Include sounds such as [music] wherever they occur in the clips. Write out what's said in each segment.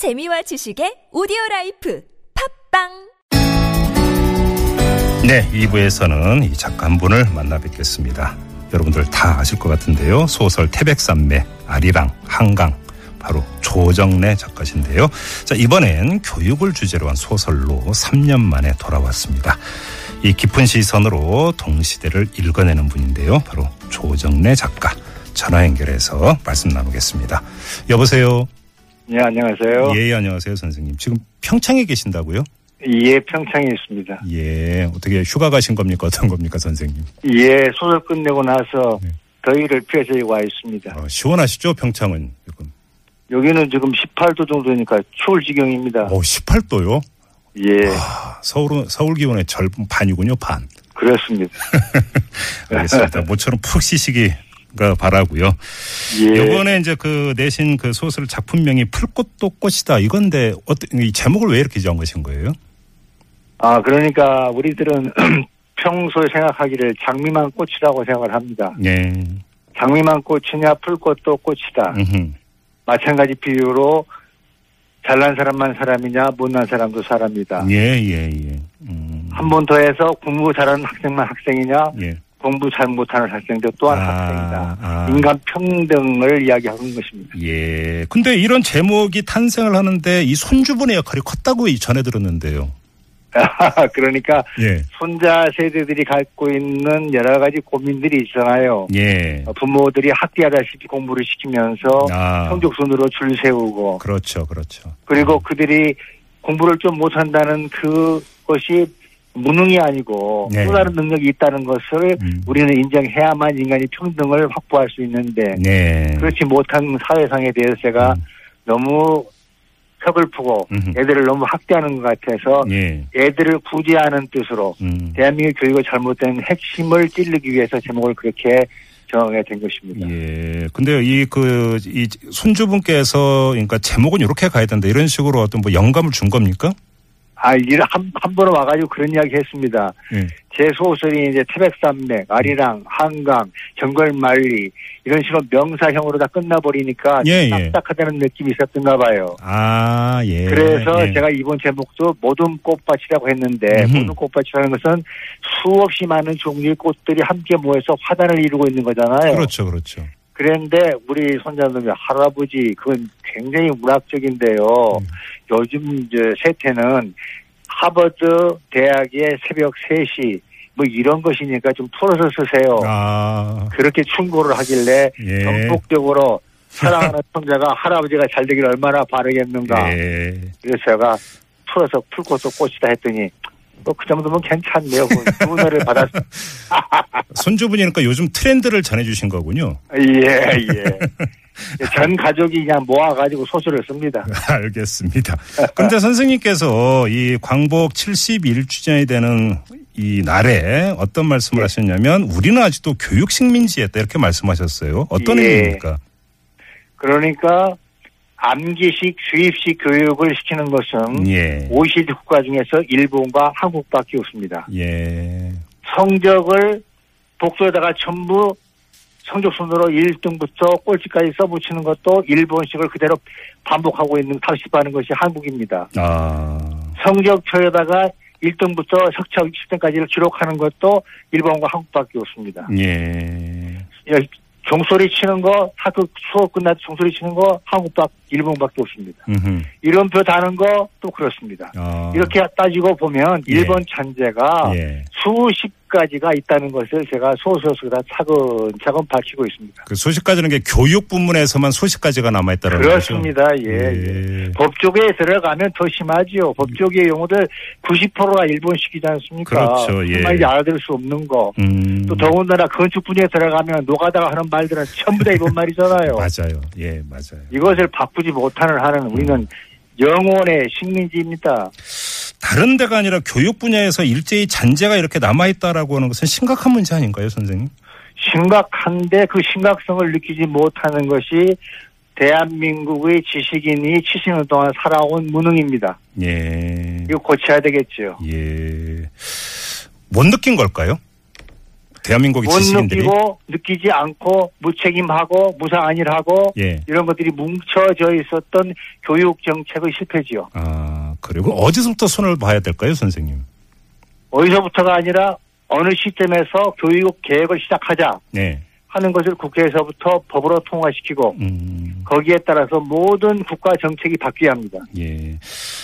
재미와 지식의 오디오 life 팟빵 네, 2부에서는 이 작가 한 분을 만나 뵙겠습니다. 여러분들 다 아실 것 같은데요. 소설 태백산맥, 아리랑, 한강, 바로 조정래 작가신데요. 자, 이번엔 교육을 주제로 한 소설로 3년 만에 돌아왔습니다. 이 깊은 시선으로 동시대를 읽어내는 분인데요. 바로 조정래 작가. 전화 연결해서 말씀 나누겠습니다. 여보세요. 예, 안녕하세요. 예, 안녕하세요, 선생님. 지금 평창에 계신다고요? 예, 평창에 있습니다. 예, 어떻게 휴가 가신 겁니까? 어떤 겁니까, 선생님? 예, 소설 끝내고 나서 네. 더위를 피해서 와 있습니다. 어, 시원하시죠, 평창은? 지금. 여기는 지금 18도 정도니까 추울 지경입니다. 어, 18도요? 예, 아, 서울은, 서울 기온의 절 반이군요, 반. 그렇습니다. [laughs] 알겠습니다. 모처럼 푹 쉬시기 가 바라고요 예, 요번에 이제 그 내신 그 소설 작품명이 풀꽃도 꽃이다 이건데 어떤 이 제목을 왜 이렇게 정한 것인 거예요? 아, 그러니까 우리들은 [clears throat] 평소에 생각하기를 장미만 꽃이라고 생각을 합니다. 예. 장미만 꽃이냐 풀꽃도 꽃이다. 음흠. 마찬가지 비유로 잘난 사람만 사람이냐 못난 사람도 사람이다. 예, 예, 예. 음. 한번 더 해서 공부 잘하는 학생만 학생이냐 예. 공부 잘 못하는 학생들 또한 아, 학생이다. 아. 인간 평등을 이야기하는 것입니다. 예. 근데 이런 제목이 탄생을 하는데 이 손주분의 역할이 컸다고 이 전해 들었는데요. [laughs] 그러니까 예. 손자 세대들이 갖고 있는 여러 가지 고민들이 있잖아요. 예. 부모들이 학대하다시피 공부를 시키면서 아. 성적순으로 줄 세우고 그렇죠. 그렇죠. 그리고 그들이 공부를 좀 못한다는 그것이 무능이 아니고 네. 또 다른 능력이 있다는 것을 음. 우리는 인정해야만 인간이 평등을 확보할 수 있는데 네. 그렇지 못한 사회상에 대해서 제가 음. 너무 서글프고 음흠. 애들을 너무 학대하는 것 같아서 예. 애들을 구제하는 뜻으로 음. 대한민국 교육의 잘못된 핵심을 찌르기 위해서 제목을 그렇게 정하게 된 것입니다. 예. 근데 이 그, 이 손주분께서 그러니까 제목은 이렇게 가야 된다. 이런 식으로 어떤 뭐 영감을 준 겁니까? 아, 이를 한, 한번 와가지고 그런 이야기 했습니다. 예. 제 소설이 이제 태백산맥, 아리랑, 한강, 정글만리, 이런 식으로 명사형으로 다 끝나버리니까 예, 예. 딱딱하다는 느낌이 있었던가 봐요. 아, 예. 그래서 예. 제가 이번 제목도 모든 꽃밭이라고 했는데 음흠. 모든 꽃밭이라는 것은 수없이 많은 종류의 꽃들이 함께 모여서 화단을 이루고 있는 거잖아요. 그렇죠, 그렇죠. 그런데 우리 손자놈이 할아버지 그건 굉장히 문학적인데요. 음. 요즘 이제 세태는 하버드 대학의 새벽 3시 뭐 이런 것이니까 좀 풀어서 쓰세요. 아, 그렇게 충고를 하길래 예. 전폭적으로 사랑하는 [laughs] 손자가 할아버지가 잘 되길 얼마나 바라겠는가. 예. 그래서 제가 풀어서 풀꽃도 꽃이다 했더니 뭐그 정도면 괜찮네요. 그 은혜를 받았. [laughs] 손주분이니까 요즘 트렌드를 전해주신 거군요. 예 예. 전 가족이 그냥 모아가지고 소설을 씁니다. [laughs] 알겠습니다. 그런데 선생님께서 이 광복 71주년이 되는 이 날에 어떤 말씀을 예. 하셨냐면 우리는 아직도 교육 식민지였다 이렇게 말씀하셨어요. 어떤 예. 의미입니까? 그러니까 암기식 주입식 교육을 시키는 것은 예. 오시드 국가 중에서 일본과 한국밖에 없습니다. 예. 성적을 복도에다가 전부 성적 순으로 1등부터 꼴찌까지 써붙이는 것도 일본식을 그대로 반복하고 있는 탈습하는 것이 한국입니다. 아. 성적표에다가 1등부터 석차 60등까지를 기록하는 것도 일본과 한국밖에 없습니다. 예. 야, 종소리 치는 거 학교 수업 때 종소리 치는 거 한국밖 일본밖에 없습니다. 음흠. 이름표 다는 거 또 그렇습니다. 아. 이렇게 따지고 보면 예. 일본 천재가 예. 수십 가지가 있다는 것을 제가 소설서다 차근차근 밝히고 있습니다. 그 소식까지는 게 교육 부문에서만 소식까지가 남아 있다는 거죠. 그렇습니다. 예, 예. 법조계에 들어가면 더 심하지요. 법조계 용어들 90%가 일본식이지 않습니까? 그렇죠. 예. 정말 알아들 수 없는 거. 음. 또 더군다나 건축 분야에 들어가면 노가다가 하는 말들은 전부 다 일본 말이잖아요. [laughs] 맞아요. 예, 맞아요. 이것을 바꾸지 못하는 한은 우리는 영혼의 식민지입니다. 다른 데가 아니라 교육 분야에서 일제히 잔재가 이렇게 남아있다라고 하는 것은 심각한 문제 아닌가요, 선생님? 심각한데 그 심각성을 느끼지 못하는 것이 대한민국의 지식인이 70년 동안 살아온 무능입니다. 예. 이거 고쳐야 되겠죠. 예. 못 느낀 걸까요? 대한민국의 못 지식인들이 느끼고 느끼지 않고 무책임하고 무사안일하고 예. 이런 것들이 뭉쳐져 있었던 교육 정책의 실패지요. 아 그리고 어디서부터 손을 봐야 될까요, 선생님? 어디서부터가 아니라 어느 시점에서 교육 계획을 시작하자 네. 하는 것을 국회에서부터 법으로 통과시키고 음, 거기에 따라서 모든 국가 정책이 바뀌어야 합니다. 예.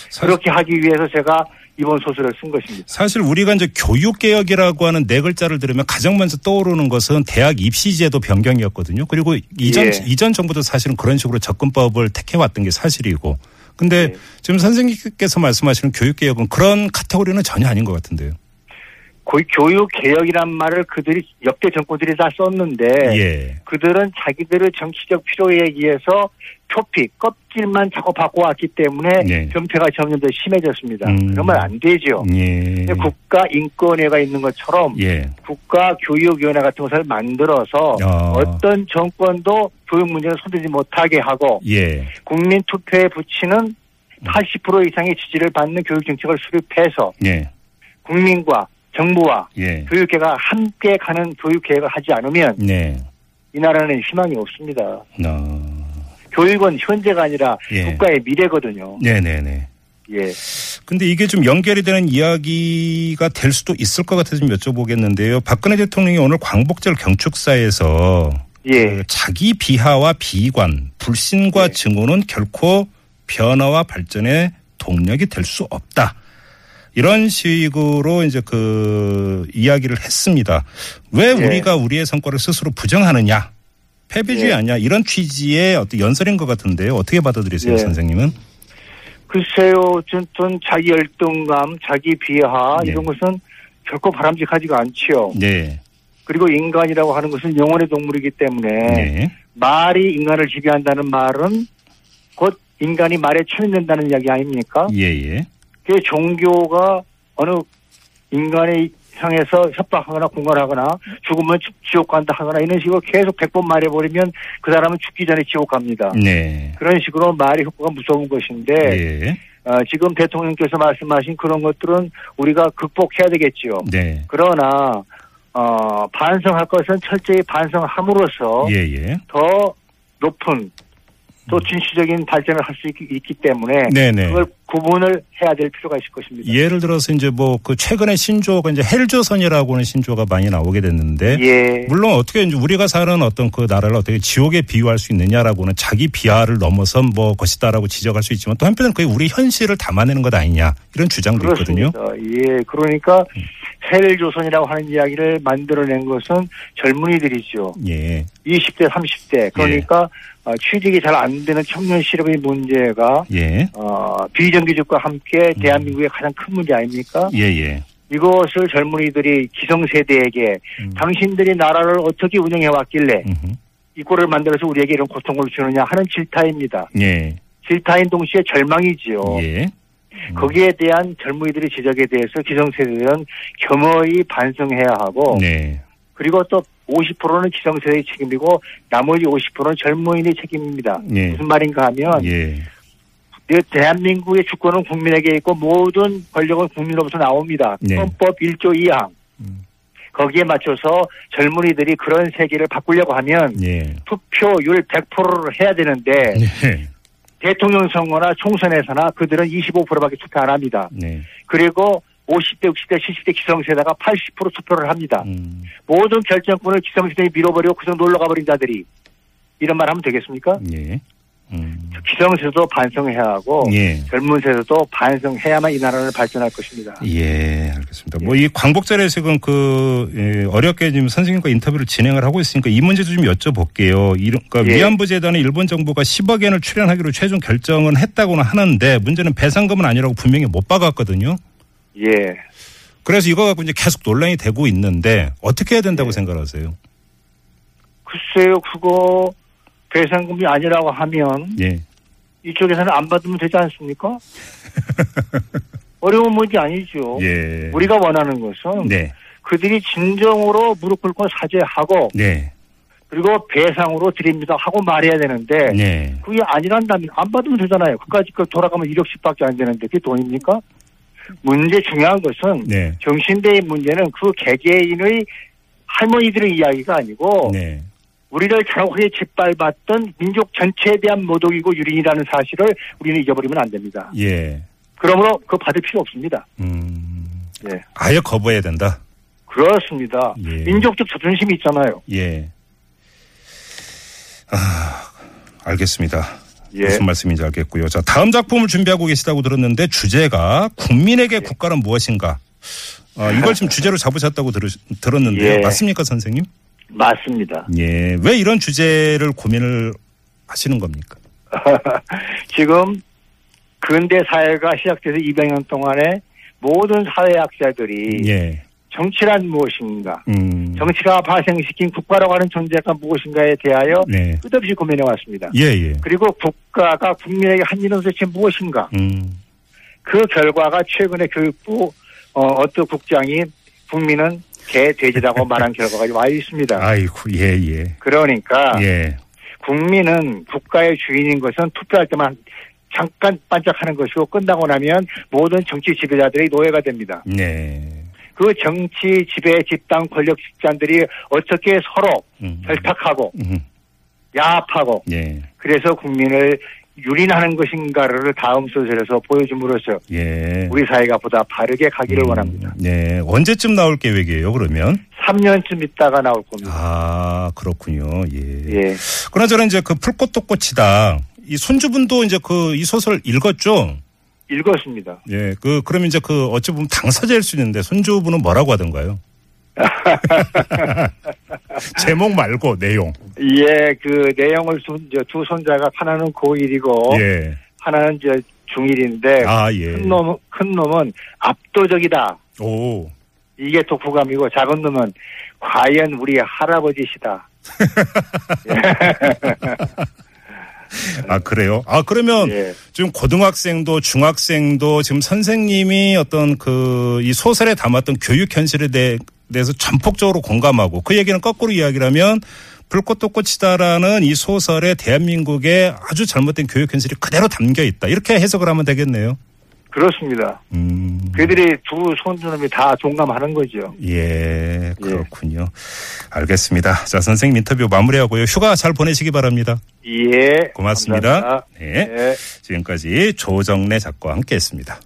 사, 그렇게 하기 위해서 제가 이번 소설을 쓴 것입니다. 사실 우리가 이제 교육 개혁이라고 하는 네 글자를 들으면 가장 먼저 떠오르는 것은 대학 입시제도 변경이었거든요. 그리고 이전 예. 이전 정부도 사실은 그런 식으로 접근법을 택해왔던 게 사실이고. 근데 예. 지금 선생님께서 말씀하시는 교육 개혁은 그런 카테고리는 전혀 아닌 것 같은데요. 고- 교육 개혁이란 말을 그들이 역대 정권들이 다 썼는데 예. 그들은 자기들의 정치적 필요에 의해서 표피 껍질만 자꾸 바꿔왔기 때문에 네. 병폐가 점점 더 심해졌습니다. 음. 그러면 안 되죠. 예. 국가 인권회가 있는 것처럼 예. 국가 교육위원회 같은 것을 만들어서 어. 어떤 정권도 교육 문제를 손대지 못하게 하고 예. 국민 투표에 붙이는 80% 이상의 지지를 받는 교육 정책을 수립해서 예. 국민과 정부와 예. 교육계가 함께 가는 교육 계획을 하지 않으면 네. 이 나라는 희망이 없습니다. 어. 교육은 현재가 아니라 예. 국가의 미래거든요. 네네네. 예. 근데 이게 좀 연결이 되는 이야기가 될 수도 있을 것 같아서 좀 여쭤보겠는데요. 박근혜 대통령이 오늘 광복절 경축사에서 예. 그 자기 비하와 비관, 불신과 네. 증오는 결코 변화와 발전의 동력이 될 수 없다. 이런 식으로 이제 그 이야기를 했습니다. 왜 예. 우리가 우리의 성과를 스스로 부정하느냐? 패배주의 예. 아니야? 이런 취지의 어떤 연설인 것 같은데요. 어떻게 받아들이세요, 예. 선생님은? 글쎄요, 어떤 자기 열등감, 자기 비하 네. 이런 것은 결코 바람직하지가 않지요. 네. 그리고 인간이라고 하는 것은 영혼의 동물이기 때문에 네. 말이 인간을 지배한다는 말은 곧 인간이 말에 천인된다는 이야기 아닙니까? 예, 예. 그 종교가 어느 인간의 향해서 협박하거나 공갈하거나 죽으면 지- 지옥 간다 하거나 이런 식으로 계속 백번 말해버리면 그 사람은 죽기 전에 지옥 갑니다. 네. 그런 식으로 말의 효과가 무서운 것인데 예. 어, 지금 대통령께서 말씀하신 그런 것들은 우리가 극복해야 되겠지요. 네. 그러나 어, 반성할 것은 철저히 반성함으로써 예, 예. 더 높은 또 진취적인 발전을 할 수 있기 때문에 음. 네네. 그걸 구분을 해야 될 필요가 있을 것입니다. 예를 들어서 이제 뭐 그 최근에 신조어가 이제 헬조선이라고 하는 신조어가 많이 나오게 됐는데 예. 물론 어떻게 이제 우리가 사는 어떤 그 나라를 어떻게 지옥에 비유할 수 있느냐라고는 자기 비하를 넘어선 뭐 것이다라고 지적할 수 있지만 또 한편은 그게 우리 현실을 담아내는 것 아니냐 이런 주장도 있거든요. 그렇습니다. 예. 그러니까 헬조선이라고 하는 이야기를 만들어낸 것은 젊은이들이죠. 예. 20대, 30대. 그러니까 어, 취직이 잘 안 되는 청년 실업의 문제가 예. 어, 비정규직과 함께 대한민국의 가장 큰 문제 아닙니까? 예, 예. 이것을 젊은이들이 기성세대에게 음. 당신들이 나라를 어떻게 운영해 왔길래 음흠. 이 꼴을 만들어서 우리에게 이런 고통을 주느냐 하는 질타입니다. 예. 질타인 동시에 절망이지요. 예. 거기에 대한 젊은이들의 지적에 대해서 기성세대들은 겸허히 반성해야 하고 네. 그리고 또 50%는 기성세대의 책임이고 나머지 50%는 젊은이의 책임입니다. 예. 무슨 말인가 하면 예. 내 대한민국의 주권은 국민에게 있고 모든 권력은 국민으로부터 나옵니다. 네. 헌법 1조 2항. 음. 거기에 맞춰서 젊은이들이 그런 세계를 바꾸려고 하면 예. 투표율 100%를 해야 되는데 네. 대통령 선거나 총선에서나 그들은 25%밖에 투표 안 합니다. 네. 그리고 50대, 60대, 70대 기성세대가 80% 투표를 합니다. 음. 모든 결정권을 기성세대에 밀어버리고 그저 놀러 가버린 자들이 이런 말 하면 되겠습니까? 예. 음. 기성세대도 반성해야 하고 예. 젊은 세대도 반성해야만 이 나라는 발전할 것입니다. 예, 알겠습니다. 뭐이 광복절에 지금 그 예, 어렵게 지금 선생님과 인터뷰를 진행을 하고 있으니까 이 문제도 좀 여쭤볼게요. 이런 그러니까 예. 위안부 재단에 일본 정부가 10억 엔을 출연하기로 최종 결정은 했다고는 하는데 문제는 배상금은 아니라고 분명히 못 박았거든요. 예. 그래서 이거 갖고 이제 계속 논란이 되고 있는데 어떻게 해야 된다고 예. 생각하세요? 글쎄요, 그거 배상금이 아니라고 하면 예. 이쪽에서는 안 받으면 되지 않습니까? [laughs] 어려운 문제 아니죠. 예. 우리가 원하는 것은 네. 그들이 진정으로 무릎 꿇고 사죄하고 네. 그리고 배상으로 드립니다 하고 말해야 되는데 네. 그게 아니란다면 안 받으면 되잖아요. 그까지 그 돌아가면 1억씩밖에 안 되는데 그게 돈입니까? 문제 중요한 것은 네. 정신대의 문제는 그 개개인의 할머니들의 이야기가 아니고 네. 우리를 잔혹하게 짓밟았던 민족 전체에 대한 모독이고 유린이라는 사실을 우리는 잊어버리면 안 됩니다. 예. 그러므로 그거 받을 필요 없습니다. 음. 예. 아예 거부해야 된다. 그렇습니다. 예. 민족적 자존심이 있잖아요. 예. 아, 알겠습니다. 예. 무슨 말씀인지 알겠고요. 자, 다음 작품을 준비하고 계시다고 들었는데 주제가 예. 국민에게 국가는 무엇인가? 아, 이걸 지금 주제로 잡으셨다고 들으, 들었는데 예. 맞습니까, 선생님? 맞습니다. 예. 왜 이런 주제를 고민을 하시는 겁니까? [laughs] 지금 근대 사회가 시작돼서 200년 동안에 모든 사회학자들이 예. 정치란 무엇인가, 음. 정치가 발생시킨 국가라고 하는 존재가 무엇인가에 대하여 네. 끝없이 고민해 왔습니다. 예, 예. 그리고 국가가 국민에게 한 일은 도대체 무엇인가? 음. 그 결과가 최근에 교육부 어, 어떤 국장이 국민은 개, 돼지라고 [laughs] 말한 결과가 와 있습니다. 아이고, 예, 예. 그러니까 예. 국민은 국가의 주인인 것은 투표할 때만 잠깐 반짝하는 것이고 끝나고 나면 모든 정치 지배자들이 노예가 됩니다. 네. 그 정치 지배 집단 권력 집단들이 어떻게 서로 음. 결탁하고 음. 야합하고 예. 그래서 국민을 유린하는 것인가를 다음 소설에서 보여줌으로써 예. 우리 사회가 보다 바르게 가기를 음, 원합니다. 네. 언제쯤 나올 계획이에요, 그러면? 3년쯤 있다가 나올 겁니다. 아, 그렇군요. 예. 예. 그나저나 이제 그 풀꽃도 꽃이다. 이 손주분도 이제 그 이 소설 읽었죠? 읽었습니다. 예. 그, 그러면 이제 그 어찌 보면 당사자일 수 있는데 손주분은 뭐라고 하던가요? [laughs] 제목 말고 내용. 예, 그 내용을 두, 두 손자가 하나는 고1이고 예. 하나는 이제 중1인데 아, 예. 큰 놈, 큰 놈은 압도적이다. 오. 이게 독후감이고 작은 놈은 과연 우리 할아버지시다. [laughs] [laughs] 아, 그래요? 아, 그러면 예. 지금 고등학생도 중학생도 지금 선생님이 어떤 그 이 소설에 담았던 교육 현실에 대, 대해서 전폭적으로 공감하고 그 얘기는 거꾸로 이야기를 하면 불꽃도 꽃이다라는 이 소설에 대한민국의 아주 잘못된 교육 현실이 그대로 담겨 있다. 이렇게 해석을 하면 되겠네요. 그렇습니다. 음. 그들이 두 손주놈이 다 동감하는 거죠. 예, 그렇군요. 알겠습니다. 자, 선생님 인터뷰 마무리하고요. 휴가 잘 보내시기 바랍니다. 예. 고맙습니다. 감사합니다. 네. 예. 지금까지 조정래 작가와 함께 했습니다.